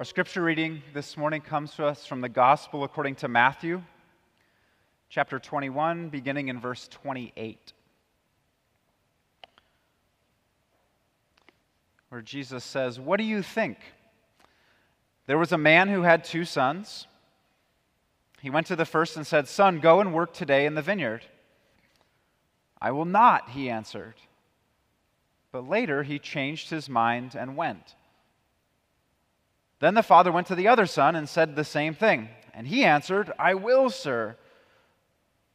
Our scripture reading this morning comes to us from the Gospel according to Matthew, chapter 21, beginning in verse 28, where Jesus says, What do you think? There was a man who had two sons. He went to the first and said, Son, go and work today in the vineyard. I will not, he answered. But later he changed his mind and went. Then the father went to the other son and said the same thing. And he answered, I will, sir.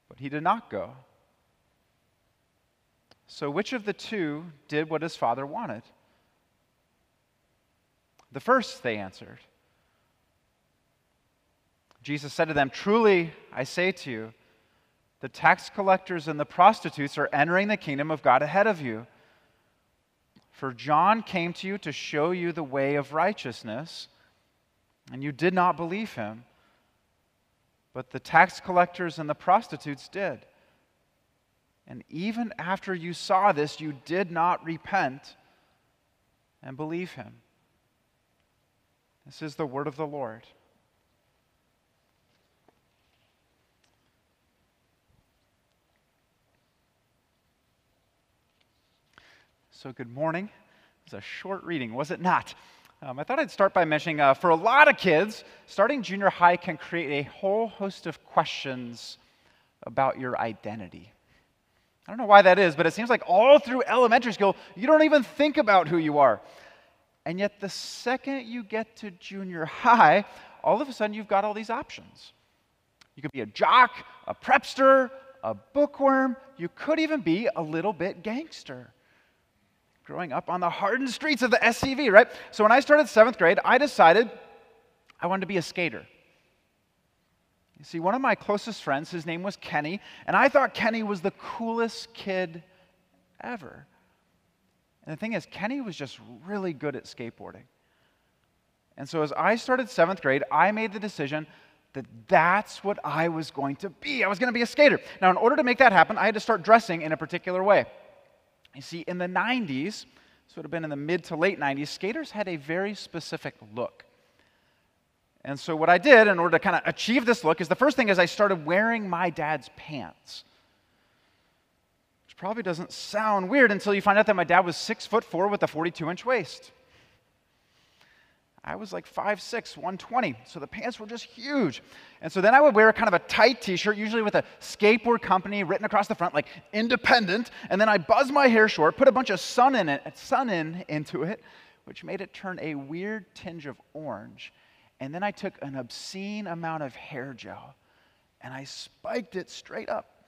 But he did not go. So which of the two did what his father wanted? The first, they answered. Jesus said to them, Truly, I say to you, the tax collectors and the prostitutes are entering the kingdom of God ahead of you. For John came to you to show you the way of righteousness, and you did not believe him. But the tax collectors and the prostitutes did. And even after you saw this, you did not repent and believe him. This is the word of the Lord. So, good morning. It was a short reading, was it not? Um, I thought I'd start by mentioning uh, for a lot of kids, starting junior high can create a whole host of questions about your identity. I don't know why that is, but it seems like all through elementary school, you don't even think about who you are. And yet, the second you get to junior high, all of a sudden you've got all these options. You could be a jock, a prepster, a bookworm, you could even be a little bit gangster growing up on the hardened streets of the SCV, right? So when I started seventh grade, I decided I wanted to be a skater. You see, one of my closest friends, his name was Kenny, and I thought Kenny was the coolest kid ever. And the thing is, Kenny was just really good at skateboarding. And so as I started seventh grade, I made the decision that that's what I was going to be. I was going to be a skater. Now, in order to make that happen, I had to start dressing in a particular way. You see, in the 90s, this would have been in the mid to late 90s, skaters had a very specific look. And so, what I did in order to kind of achieve this look is the first thing is I started wearing my dad's pants. Which probably doesn't sound weird until you find out that my dad was six foot four with a 42 inch waist. I was like 5'6, 120. So the pants were just huge. And so then I would wear kind of a tight t shirt, usually with a skateboard company written across the front, like independent. And then I buzz my hair short, put a bunch of sun in it, Sun-In into it, which made it turn a weird tinge of orange. And then I took an obscene amount of hair gel and I spiked it straight up.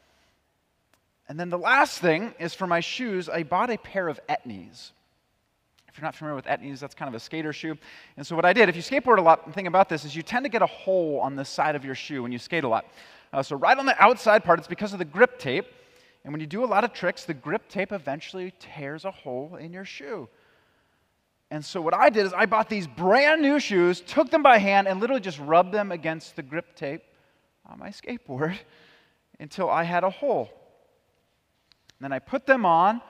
And then the last thing is for my shoes, I bought a pair of etnies. If you're not familiar with etnies, that's kind of a skater shoe. And so what I did, if you skateboard a lot, the thing about this is you tend to get a hole on the side of your shoe when you skate a lot. Uh, so right on the outside part, it's because of the grip tape. And when you do a lot of tricks, the grip tape eventually tears a hole in your shoe. And so what I did is I bought these brand new shoes, took them by hand, and literally just rubbed them against the grip tape on my skateboard until I had a hole. And then I put them on,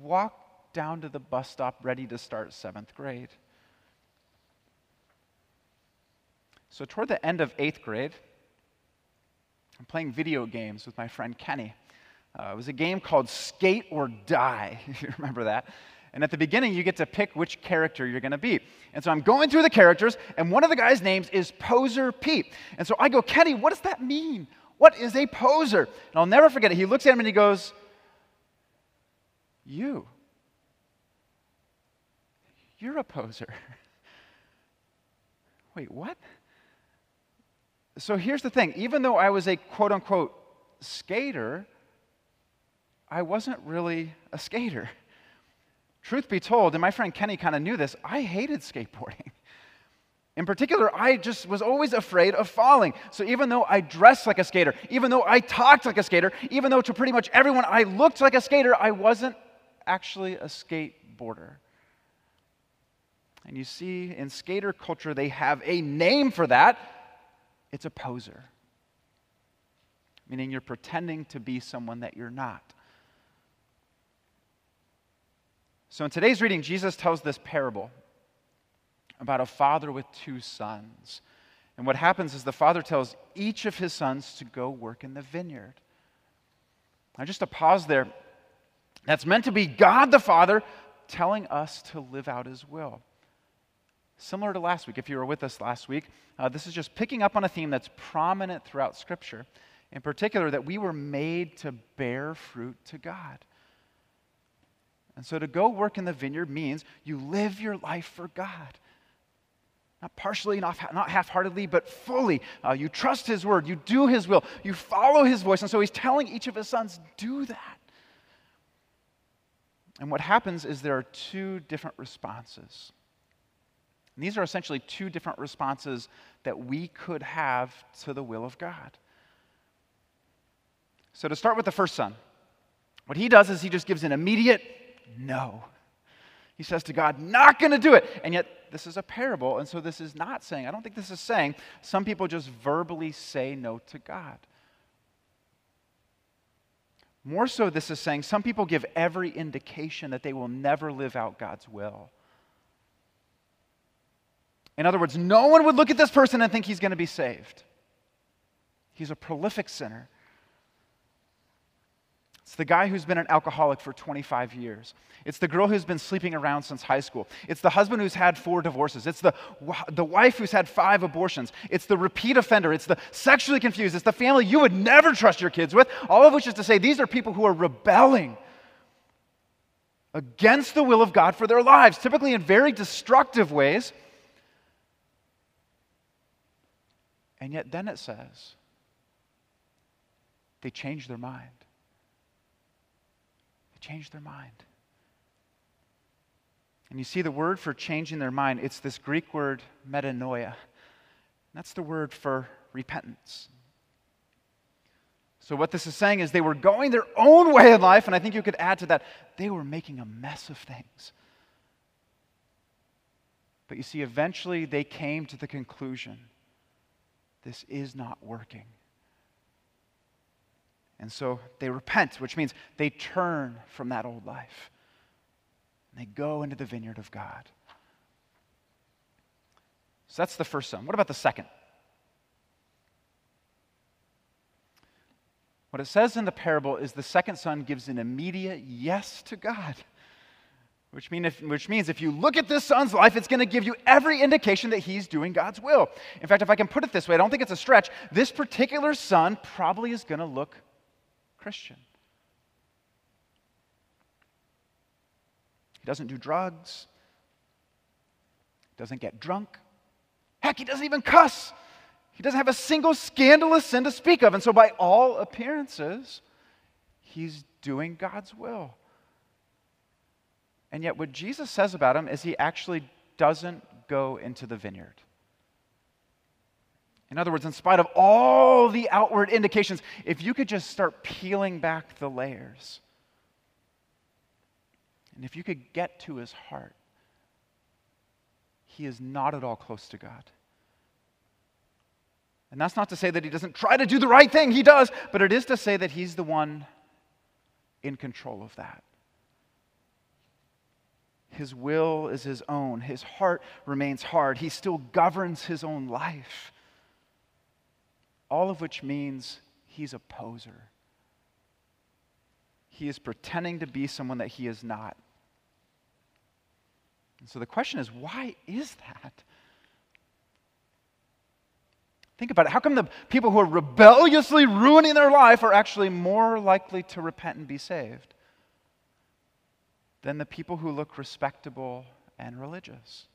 walked down to the bus stop ready to start seventh grade. So, toward the end of eighth grade, I'm playing video games with my friend Kenny. Uh, it was a game called Skate or Die, if you remember that. And at the beginning, you get to pick which character you're going to be. And so I'm going through the characters, and one of the guys' names is Poseur Pete. And so I go, Kenny, what does that mean? What is a poser? And I'll never forget it. He looks at him and he goes, You. You're a poser. Wait, what? So here's the thing even though I was a quote unquote skater, I wasn't really a skater. Truth be told, and my friend Kenny kind of knew this, I hated skateboarding. In particular, I just was always afraid of falling. So even though I dressed like a skater, even though I talked like a skater, even though to pretty much everyone I looked like a skater, I wasn't actually a skateboarder. And you see, in skater culture, they have a name for that it's a poser, meaning you're pretending to be someone that you're not. So, in today's reading, Jesus tells this parable about a father with two sons. And what happens is the father tells each of his sons to go work in the vineyard. Now, just to pause there, that's meant to be God the Father telling us to live out his will. Similar to last week, if you were with us last week, uh, this is just picking up on a theme that's prominent throughout Scripture. In particular, that we were made to bear fruit to God. And so to go work in the vineyard means you live your life for God. Not partially, not, not half heartedly, but fully. Uh, you trust His word, you do His will, you follow His voice. And so He's telling each of His sons, do that. And what happens is there are two different responses. And these are essentially two different responses that we could have to the will of God. So, to start with the first son, what he does is he just gives an immediate no. He says to God, not going to do it. And yet, this is a parable, and so this is not saying, I don't think this is saying, some people just verbally say no to God. More so, this is saying some people give every indication that they will never live out God's will. In other words, no one would look at this person and think he's going to be saved. He's a prolific sinner. It's the guy who's been an alcoholic for 25 years. It's the girl who's been sleeping around since high school. It's the husband who's had four divorces. It's the, the wife who's had five abortions. It's the repeat offender. It's the sexually confused. It's the family you would never trust your kids with. All of which is to say, these are people who are rebelling against the will of God for their lives, typically in very destructive ways. And yet, then it says, they changed their mind They changed their mind. And you see the word for changing their mind, it's this Greek word metanoia. That's the word for repentance. So, what this is saying is they were going their own way in life, and I think you could add to that, they were making a mess of things. But you see, eventually they came to the conclusion this is not working. And so they repent, which means they turn from that old life. And they go into the vineyard of God. So that's the first son. What about the second? What it says in the parable is the second son gives an immediate yes to God. Which, mean if, which means if you look at this son's life, it's going to give you every indication that he's doing God's will. In fact, if I can put it this way, I don't think it's a stretch. This particular son probably is going to look Christian. He doesn't do drugs, doesn't get drunk. Heck, he doesn't even cuss. He doesn't have a single scandalous sin to speak of. And so, by all appearances, he's doing God's will. And yet, what Jesus says about him is he actually doesn't go into the vineyard. In other words, in spite of all the outward indications, if you could just start peeling back the layers, and if you could get to his heart, he is not at all close to God. And that's not to say that he doesn't try to do the right thing, he does, but it is to say that he's the one in control of that. His will is his own. His heart remains hard. He still governs his own life all of which means he's a poser. He is pretending to be someone that he is not. And so the question is why is that? Think about it. How come the people who are rebelliously ruining their life are actually more likely to repent and be saved than the people who look respectable and religious?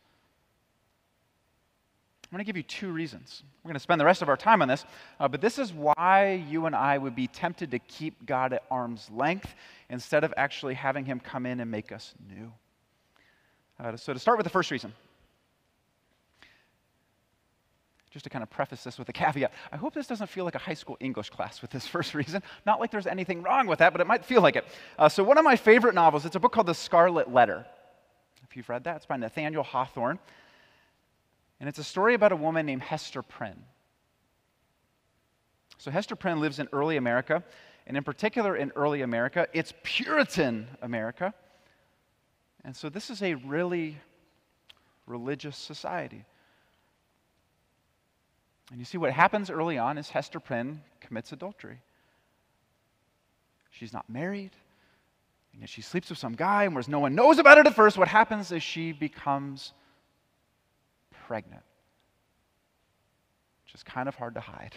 I'm going to give you two reasons. We're going to spend the rest of our time on this, uh, but this is why you and I would be tempted to keep God at arm's length instead of actually having Him come in and make us new. Uh, so, to start with the first reason, just to kind of preface this with a caveat, I hope this doesn't feel like a high school English class with this first reason. Not like there's anything wrong with that, but it might feel like it. Uh, so, one of my favorite novels, it's a book called The Scarlet Letter. If you've read that, it's by Nathaniel Hawthorne. And it's a story about a woman named Hester Prynne. So, Hester Prynne lives in early America, and in particular in early America, it's Puritan America. And so, this is a really religious society. And you see, what happens early on is Hester Prynne commits adultery. She's not married, and yet she sleeps with some guy, and whereas no one knows about it at first, what happens is she becomes pregnant, which is kind of hard to hide.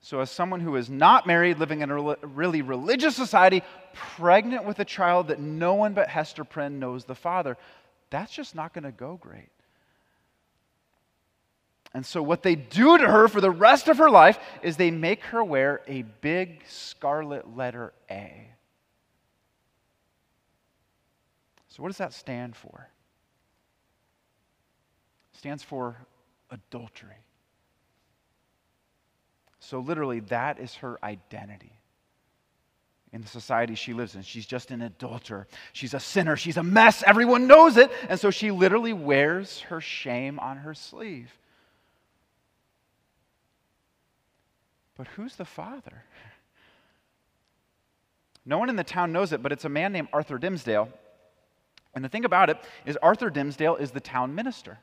So, as someone who is not married, living in a really religious society, pregnant with a child that no one but Hester Prynne knows the father, that's just not going to go great. And so, what they do to her for the rest of her life is they make her wear a big scarlet letter A. So, what does that stand for? It stands for adultery. So, literally, that is her identity in the society she lives in. She's just an adulterer. She's a sinner. She's a mess. Everyone knows it. And so she literally wears her shame on her sleeve. But who's the father? No one in the town knows it, but it's a man named Arthur Dimmesdale. And the thing about it is, Arthur Dimmesdale is the town minister.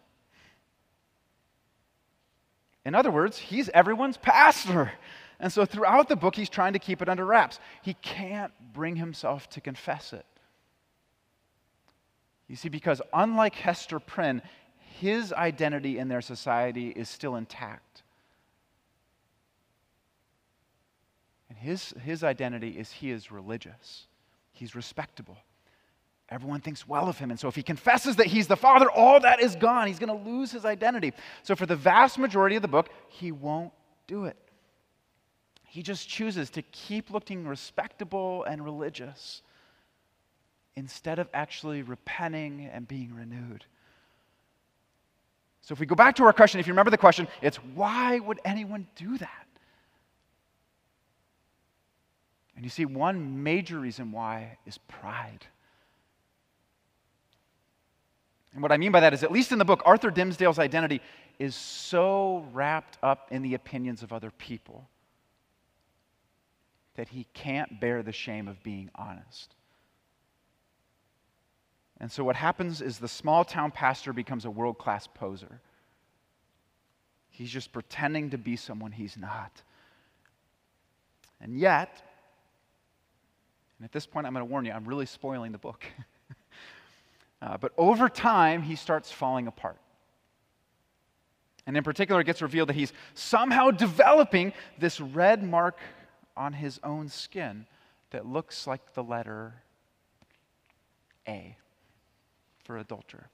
In other words, he's everyone's pastor. And so throughout the book, he's trying to keep it under wraps. He can't bring himself to confess it. You see, because unlike Hester Prynne, his identity in their society is still intact. And his, his identity is he is religious, he's respectable. Everyone thinks well of him. And so, if he confesses that he's the Father, all that is gone. He's going to lose his identity. So, for the vast majority of the book, he won't do it. He just chooses to keep looking respectable and religious instead of actually repenting and being renewed. So, if we go back to our question, if you remember the question, it's why would anyone do that? And you see, one major reason why is pride. And what I mean by that is, at least in the book, Arthur Dimmesdale's identity is so wrapped up in the opinions of other people that he can't bear the shame of being honest. And so, what happens is the small town pastor becomes a world class poser. He's just pretending to be someone he's not. And yet, at this point, I'm going to warn you, I'm really spoiling the book. uh, but over time, he starts falling apart. And in particular, it gets revealed that he's somehow developing this red mark on his own skin that looks like the letter A for adulterer.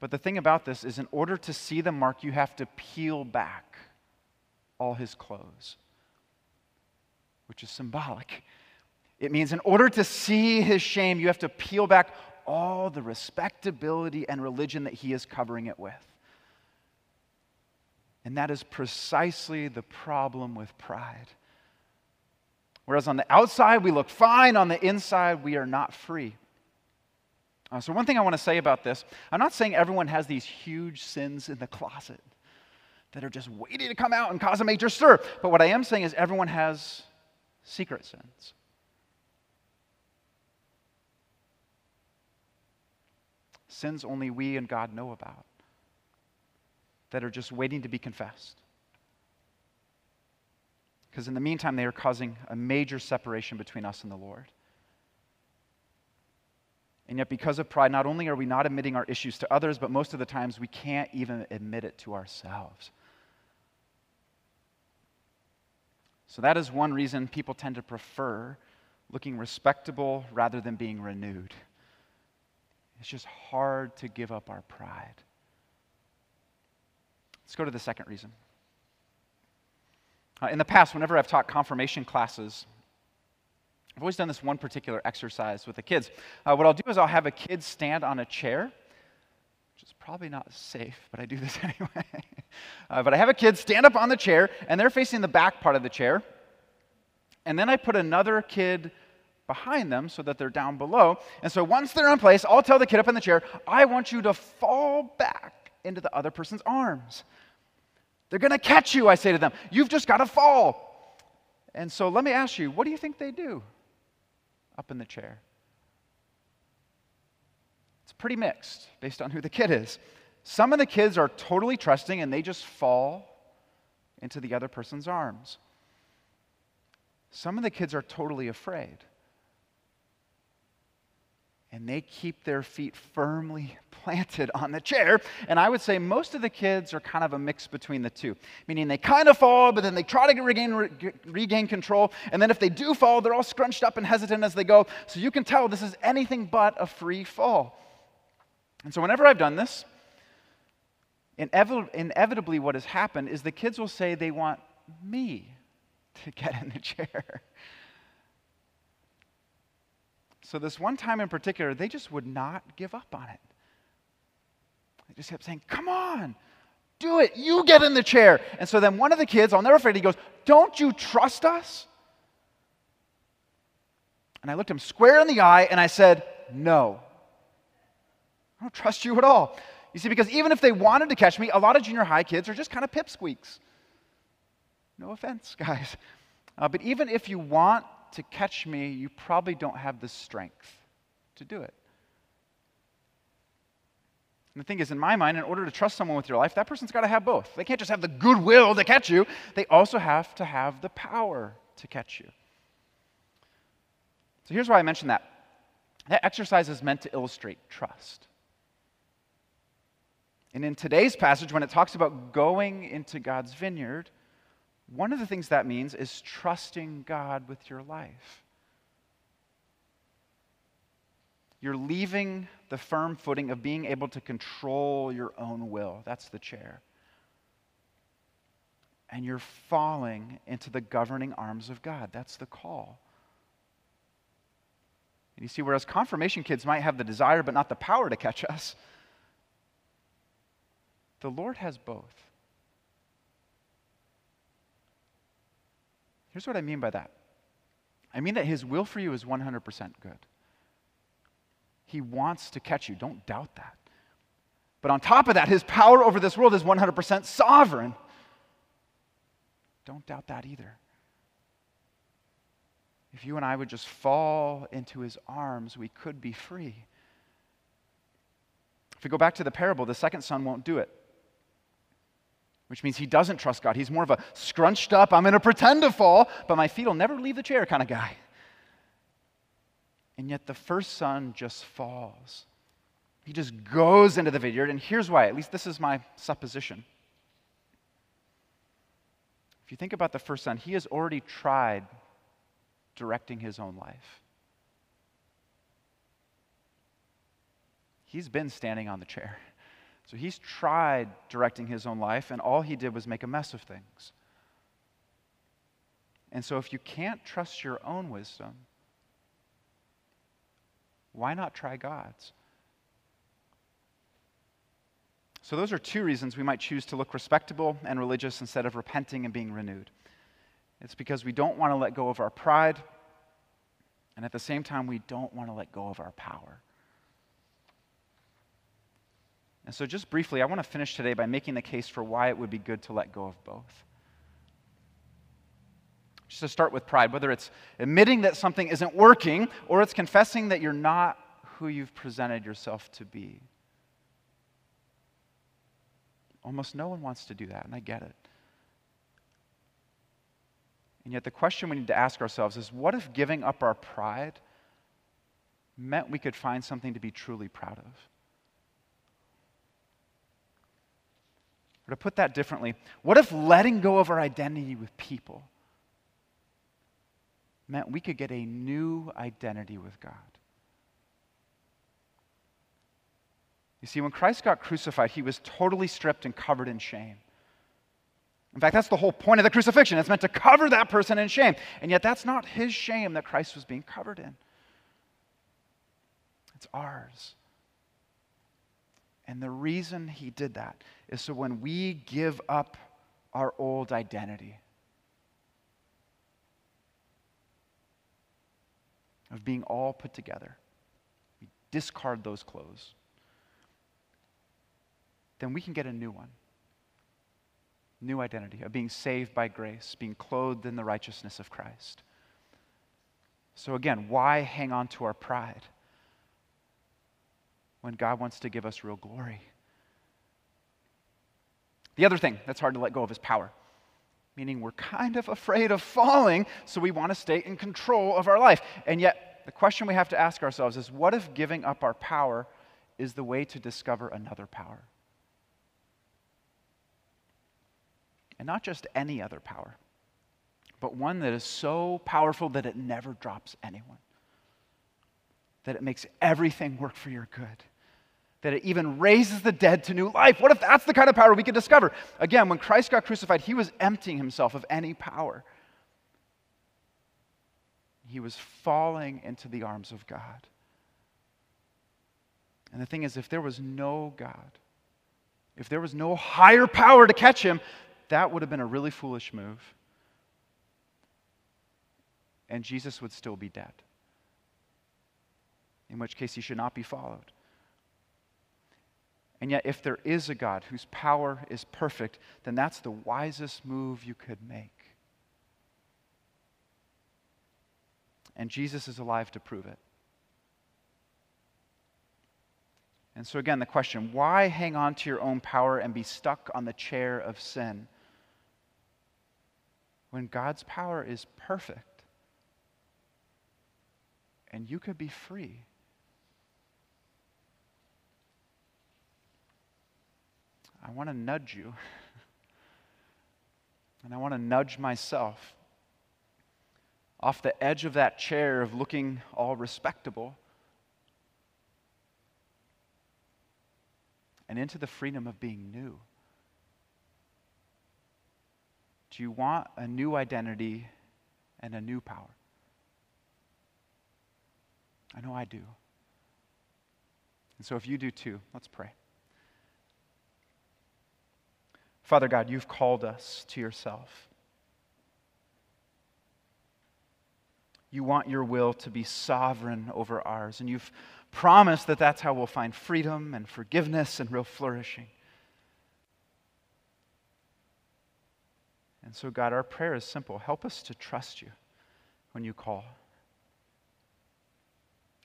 But the thing about this is, in order to see the mark, you have to peel back all his clothes which is symbolic. It means in order to see his shame, you have to peel back all the respectability and religion that he is covering it with. And that is precisely the problem with pride. Whereas on the outside we look fine, on the inside we are not free. Uh, so, one thing I want to say about this I'm not saying everyone has these huge sins in the closet that are just waiting to come out and cause a major stir. But what I am saying is everyone has secret sins. Sins only we and God know about that are just waiting to be confessed. Because in the meantime, they are causing a major separation between us and the Lord. And yet, because of pride, not only are we not admitting our issues to others, but most of the times we can't even admit it to ourselves. So, that is one reason people tend to prefer looking respectable rather than being renewed. It's just hard to give up our pride. Let's go to the second reason. Uh, in the past, whenever I've taught confirmation classes, I've always done this one particular exercise with the kids. Uh, what I'll do is I'll have a kid stand on a chair, which is probably not safe, but I do this anyway. Uh, but I have a kid stand up on the chair, and they're facing the back part of the chair. And then I put another kid behind them so that they're down below. And so once they're in place, I'll tell the kid up in the chair, I want you to fall back into the other person's arms. They're going to catch you, I say to them. You've just got to fall. And so let me ask you, what do you think they do up in the chair? Pretty mixed based on who the kid is. Some of the kids are totally trusting and they just fall into the other person's arms. Some of the kids are totally afraid and they keep their feet firmly planted on the chair. And I would say most of the kids are kind of a mix between the two, meaning they kind of fall, but then they try to regain, re- regain control. And then if they do fall, they're all scrunched up and hesitant as they go. So you can tell this is anything but a free fall. And so whenever I've done this, inevitably what has happened is the kids will say they want me to get in the chair. So, this one time in particular, they just would not give up on it. They just kept saying, Come on, do it. You get in the chair. And so then one of the kids, I'll never forget, he goes, Don't you trust us? And I looked him square in the eye and I said, No. I don't trust you at all. You see, because even if they wanted to catch me, a lot of junior high kids are just kind of pipsqueaks. No offense, guys. Uh, but even if you want to catch me, you probably don't have the strength to do it. And the thing is, in my mind, in order to trust someone with your life, that person's got to have both. They can't just have the goodwill to catch you, they also have to have the power to catch you. So here's why I mentioned that. That exercise is meant to illustrate trust. And in today's passage, when it talks about going into God's vineyard, one of the things that means is trusting God with your life. You're leaving the firm footing of being able to control your own will. That's the chair. And you're falling into the governing arms of God. That's the call. And you see, whereas confirmation kids might have the desire but not the power to catch us, the Lord has both. Here's what I mean by that I mean that His will for you is 100% good. He wants to catch you. Don't doubt that. But on top of that, His power over this world is 100% sovereign. Don't doubt that either. If you and I would just fall into His arms, we could be free. If we go back to the parable, the second son won't do it which means he doesn't trust God. He's more of a scrunched up, I'm going to pretend to fall, but my feet will never leave the chair kind of guy. And yet the first son just falls. He just goes into the vineyard, and here's why. At least this is my supposition. If you think about the first son, he has already tried directing his own life. He's been standing on the chair. So he's tried directing his own life, and all he did was make a mess of things. And so, if you can't trust your own wisdom, why not try God's? So, those are two reasons we might choose to look respectable and religious instead of repenting and being renewed. It's because we don't want to let go of our pride, and at the same time, we don't want to let go of our power. And so, just briefly, I want to finish today by making the case for why it would be good to let go of both. Just to start with pride, whether it's admitting that something isn't working or it's confessing that you're not who you've presented yourself to be. Almost no one wants to do that, and I get it. And yet, the question we need to ask ourselves is what if giving up our pride meant we could find something to be truly proud of? Or to put that differently, what if letting go of our identity with people meant we could get a new identity with God? You see, when Christ got crucified, he was totally stripped and covered in shame. In fact, that's the whole point of the crucifixion. It's meant to cover that person in shame. And yet, that's not his shame that Christ was being covered in, it's ours. And the reason he did that is so when we give up our old identity of being all put together, we discard those clothes, then we can get a new one. New identity of being saved by grace, being clothed in the righteousness of Christ. So, again, why hang on to our pride? When God wants to give us real glory. The other thing that's hard to let go of is power, meaning we're kind of afraid of falling, so we want to stay in control of our life. And yet, the question we have to ask ourselves is what if giving up our power is the way to discover another power? And not just any other power, but one that is so powerful that it never drops anyone, that it makes everything work for your good that it even raises the dead to new life. What if that's the kind of power we could discover? Again, when Christ got crucified, he was emptying himself of any power. He was falling into the arms of God. And the thing is, if there was no God, if there was no higher power to catch him, that would have been a really foolish move. And Jesus would still be dead, in which case he should not be followed. And yet, if there is a God whose power is perfect, then that's the wisest move you could make. And Jesus is alive to prove it. And so, again, the question why hang on to your own power and be stuck on the chair of sin when God's power is perfect and you could be free? I want to nudge you. and I want to nudge myself off the edge of that chair of looking all respectable and into the freedom of being new. Do you want a new identity and a new power? I know I do. And so if you do too, let's pray. Father God, you've called us to yourself. You want your will to be sovereign over ours, and you've promised that that's how we'll find freedom and forgiveness and real flourishing. And so, God, our prayer is simple help us to trust you when you call.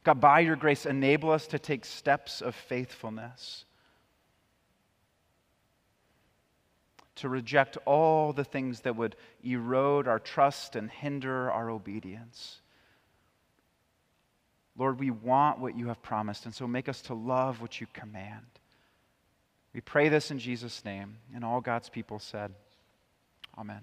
God, by your grace, enable us to take steps of faithfulness to reject all the things that would erode our trust and hinder our obedience. Lord, we want what you have promised, and so make us to love what you command. We pray this in Jesus' name, and all God's people said, Amen.